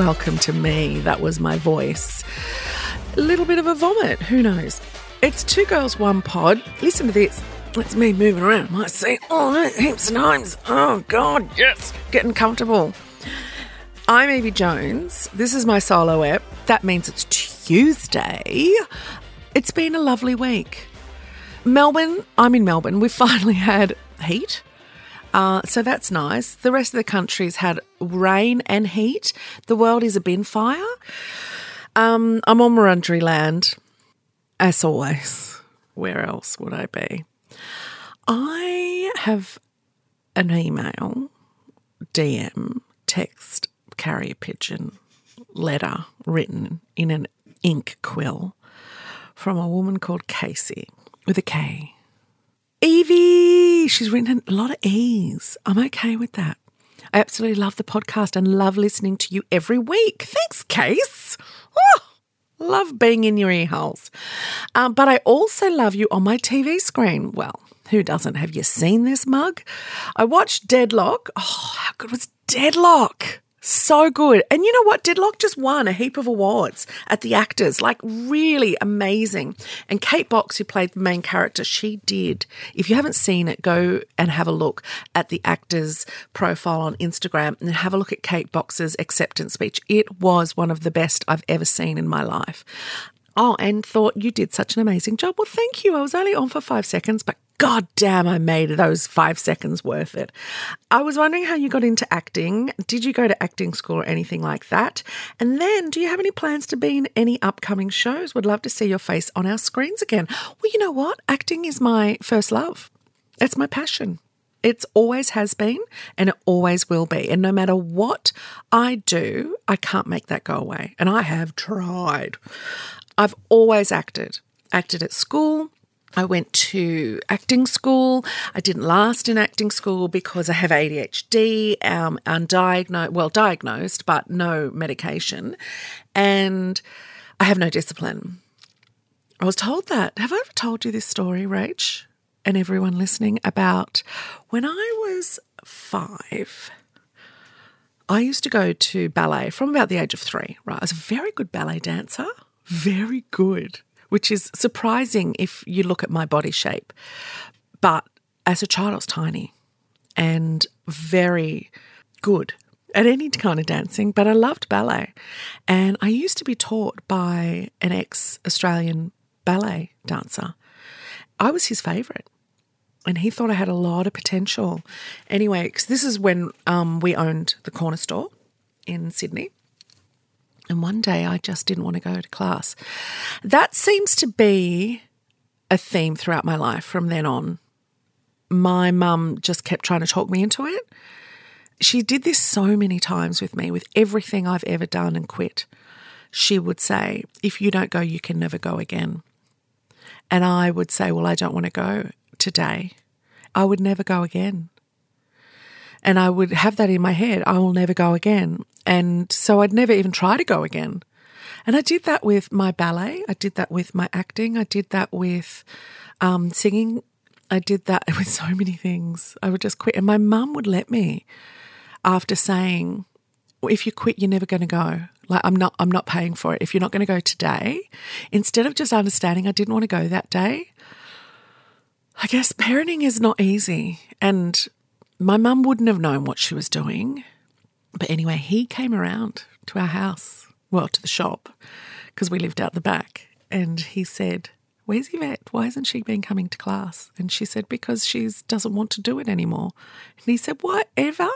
welcome to me. That was my voice. A little bit of a vomit, who knows? It's two girls, one pod. Listen to this. It's me moving around. Might say, oh, heaps of times. Oh, God, yes. Getting comfortable. I'm Yvie Jones. This is my solo app. That means it's Tuesday. It's been a lovely week. Melbourne, I'm in Melbourne. We've finally had heat. Uh, so that's nice. The rest of the country's had rain and heat. The world is a bin fire. Um, I'm on Wurundjeri land, as always. Where else would I be? I have an email, DM, text, carrier pigeon, letter written in an ink quill from a woman called Casey with a K. Yvie, she's written a lot of E's. I'm okay with that. I absolutely love the podcast and love listening to you every week. Thanks, Case. Oh, love being in your ear holes. Um, but I also love you on my TV screen. Well, who doesn't? Have you seen this mug? I watched Deadloch. Oh, how good was Deadloch? So good. And you know what? Deadloch just won a heap of awards at the AACTAs. Like, really amazing. And Kate Box, who played the main character, she did. If you haven't seen it, go and have a look at the AACTA's profile on Instagram and have a look at Kate Box's acceptance speech. It was one of the best I've ever seen in my life. Oh, and thought you did such an amazing job. Well, thank you. I was only on for five seconds, but God damn, I made those five seconds worth it. I was wondering how you got into acting. Did you go to acting school or anything like that? And then, do you have any plans to be in any upcoming shows? Would love to see your face on our screens again. Well, you know what? Acting is my first love, it's my passion. It's always has been and it always will be. And no matter what I do, I can't make that go away. And I have tried. I've always acted. Acted at school, I went to acting school. I didn't last in acting school because I have ADHD, um, undiagnosed, well, diagnosed, but no medication. And I have no discipline. I was told that. Have I ever told you this story, Rach, and everyone listening, about when I was five? I used to go to ballet from about the age of three, right? I was a very good ballet dancer, very good which is surprising if you look at my body shape. But as a child, I was tiny and very good at any kind of dancing, but I loved ballet. And I used to be taught by an ex Australian ballet dancer. I was his favourite. And he thought I had a lot of potential. Anyway, this is when um, we owned the corner store in Sydney. And one day I just didn't want to go to class. That seems to be a theme throughout my life from then on. My mum just kept trying to talk me into it. She did this so many times with me, with everything I've ever done and quit. She would say, If you don't go, you can never go again. And I would say, Well, I don't want to go today. I would never go again. And I would have that in my head I will never go again. And so I'd never even try to go again. And I did that with my ballet. I did that with my acting. I did that with um, singing. I did that with so many things. I would just quit. And my mum would let me after saying, if you quit, you're never going to go. Like I'm not, I'm not paying for it. If you're not going to go today, instead of just understanding I didn't want to go that day, I guess parenting is not easy. And my mum wouldn't have known what she was doing. But anyway, he came around to our house, well, to the shop, because we lived out the back. And he said, Where's Yvette? Why hasn't she been coming to class? And she said, Because she doesn't want to do it anymore. And he said, Whatever?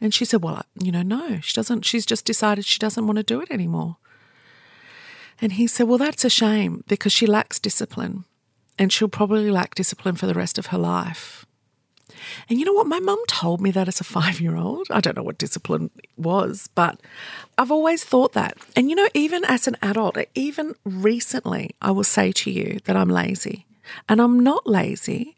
And she said, Well, you know, no, she doesn't. She's just decided she doesn't want to do it anymore. And he said, Well, that's a shame because she lacks discipline and she'll probably lack discipline for the rest of her life. And you know what? My mum told me that as a five year old. I don't know what discipline was, but I've always thought that. And you know, even as an adult, even recently, I will say to you that I'm lazy. And I'm not lazy.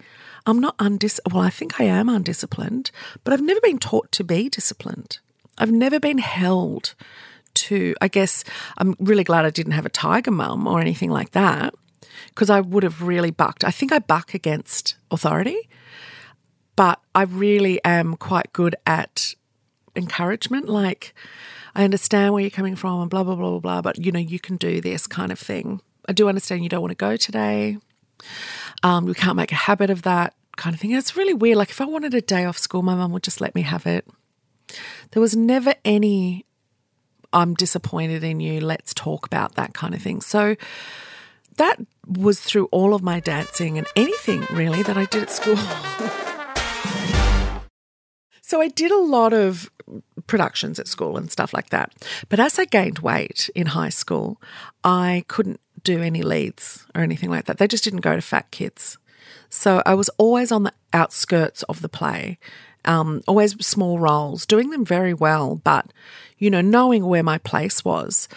I'm not undis. Well, I think I am undisciplined, but I've never been taught to be disciplined. I've never been held to. I guess I'm really glad I didn't have a tiger mum or anything like that, because I would have really bucked. I think I buck against authority but I really am quite good at encouragement. Like, I understand where you're coming from and blah, blah, blah, blah, blah, but you know, you can do this kind of thing. I do understand you don't want to go today. Um, we can't make a habit of that kind of thing. it's really weird. Like if I wanted a day off school, my mum would just let me have it. There was never any, I'm disappointed in you, let's talk about that kind of thing. So that was through all of my dancing and anything really that I did at school. so I did a lot of productions at school and stuff like that. But as I gained weight in high school, I couldn't do any leads or anything like that. They just didn't go to fat kids. So I was always on the outskirts of the play, um, always small roles, doing them very well, but, you know, knowing where my place was.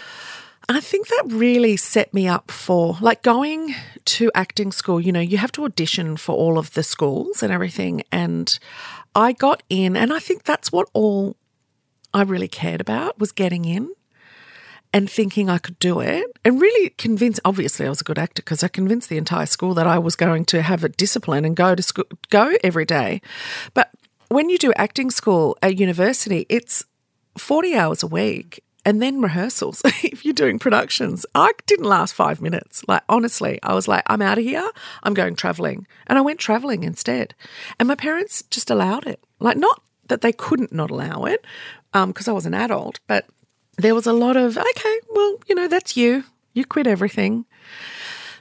I think that really set me up for like going to acting school. You know, you have to audition for all of the schools and everything. And I got in, and I think that's what all I really cared about was getting in and thinking I could do it and really convince obviously I was a good actor because I convinced the entire school that I was going to have a discipline and go to school go every day. But when you do acting school at university, it's 40 hours a week and then rehearsals if you're doing productions. I didn't last 5 minutes. Like honestly, I was like I'm out of here. I'm going traveling. And I went traveling instead. And my parents just allowed it. Like not that they couldn't not allow it because um, I was an adult, but there was a lot of, okay, well, you know, that's you. You quit everything.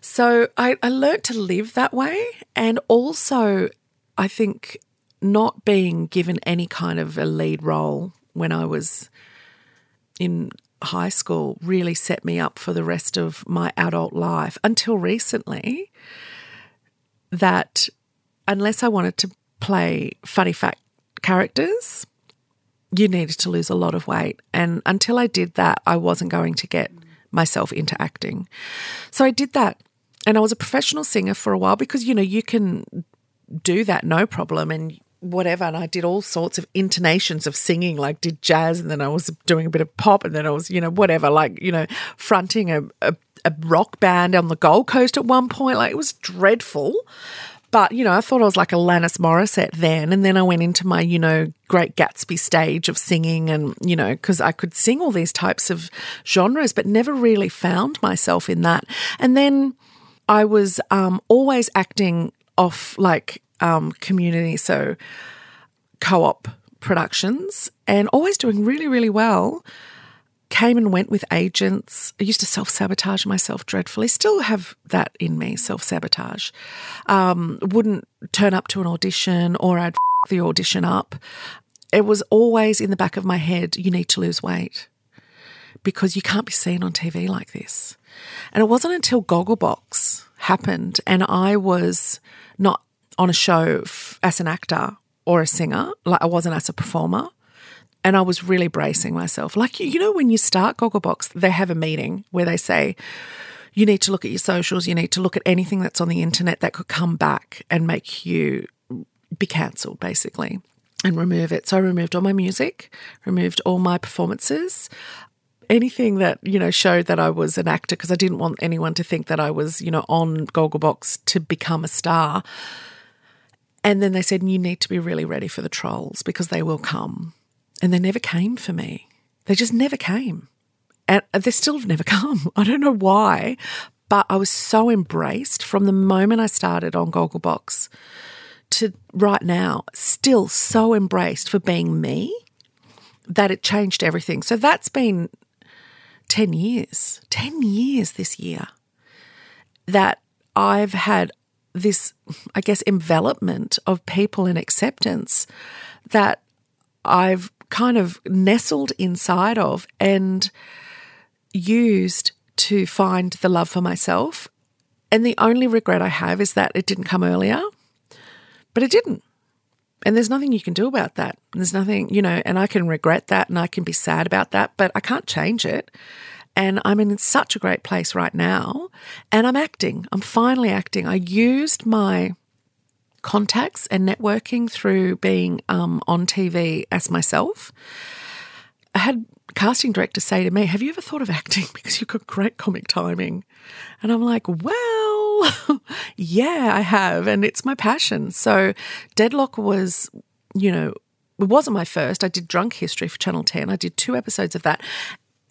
So I, I learned to live that way. And also, I think not being given any kind of a lead role when I was in high school really set me up for the rest of my adult life until recently. That unless I wanted to play funny fat characters, you needed to lose a lot of weight. And until I did that, I wasn't going to get myself into acting. So I did that. And I was a professional singer for a while because, you know, you can do that no problem and whatever. And I did all sorts of intonations of singing, like did jazz, and then I was doing a bit of pop, and then I was, you know, whatever, like, you know, fronting a, a, a rock band on the Gold Coast at one point. Like it was dreadful. But, you know, I thought I was like Alanis Morissette then. And then I went into my, you know, Great Gatsby stage of singing and, you know, because I could sing all these types of genres, but never really found myself in that. And then I was um, always acting off like um, community, so co op productions, and always doing really, really well came and went with agents. I used to self sabotage myself dreadfully. Still have that in me, self sabotage. Um, wouldn't turn up to an audition or I'd f- the audition up. It was always in the back of my head you need to lose weight because you can't be seen on TV like this. And it wasn't until Gogglebox happened and I was not on a show f- as an actor or a singer, like I wasn't as a performer. And I was really bracing myself. Like, you know, when you start Gogglebox, they have a meeting where they say, you need to look at your socials, you need to look at anything that's on the internet that could come back and make you be cancelled, basically, and remove it. So I removed all my music, removed all my performances, anything that, you know, showed that I was an actor, because I didn't want anyone to think that I was, you know, on Gogglebox to become a star. And then they said, you need to be really ready for the trolls because they will come and they never came for me. They just never came. And they still have never come. I don't know why, but I was so embraced from the moment I started on Gogglebox to right now, still so embraced for being me that it changed everything. So that's been 10 years, 10 years this year that I've had this, I guess, envelopment of people and acceptance that I've kind of nestled inside of and used to find the love for myself. And the only regret I have is that it didn't come earlier, but it didn't. And there's nothing you can do about that. There's nothing, you know, and I can regret that and I can be sad about that, but I can't change it. And I'm in such a great place right now. And I'm acting. I'm finally acting. I used my contacts and networking through being um, on TV as myself. I had casting director say to me, Have you ever thought of acting? Because you've got great comic timing. And I'm like, Well, yeah, I have. And it's my passion. So Deadloch was, you know, it wasn't my first. I did Drunk History for Channel 10. I did two episodes of that.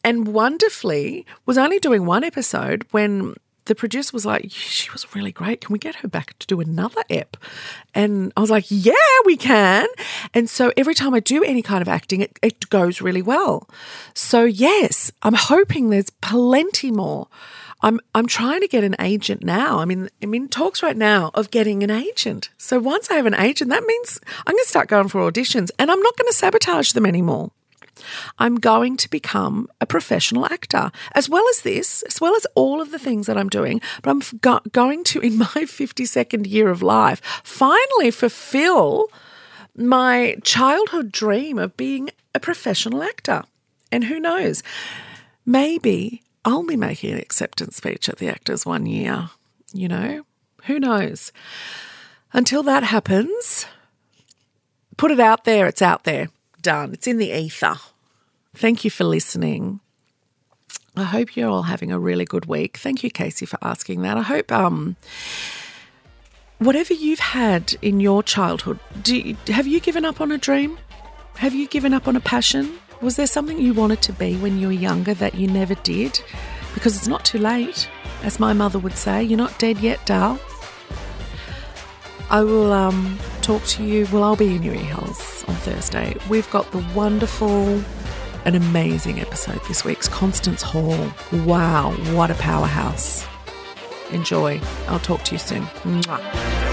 And wonderfully, was only doing one episode when the producer was like, she was really great. Can we get her back to do another ep? And I was like, yeah, we can. And so every time I do any kind of acting, it, it goes really well. So, yes, I'm hoping there's plenty more. I'm I'm trying to get an agent now. I mean, I'm in talks right now of getting an agent. So once I have an agent, that means I'm going to start going for auditions, and I'm not going to sabotage them anymore. I'm going to become a professional actor, as well as this, as well as all of the things that I'm doing. But I'm go- going to, in my 52nd year of life, finally fulfill my childhood dream of being a professional actor. And who knows, maybe I'll be making an acceptance speech at the AACTAs one year. You know, who knows? Until that happens, put it out there, it's out there done. It's in the ether. Thank you for listening. I hope you're all having a really good week. Thank you, Casey, for asking that. I hope um, whatever you've had in your childhood, you, have you given up on a dream? Have you given up on a passion? Was there something you wanted to be when you were younger that you never did? Because it's not too late, as my mother would say. You're not dead yet, Dal. I will um, talk to you. Well, I'll be in your earholes on Thursday. We've got the wonderful and amazing episode this week's Constance Hall. Wow, what a powerhouse. Enjoy. I'll talk to you soon. Mwah.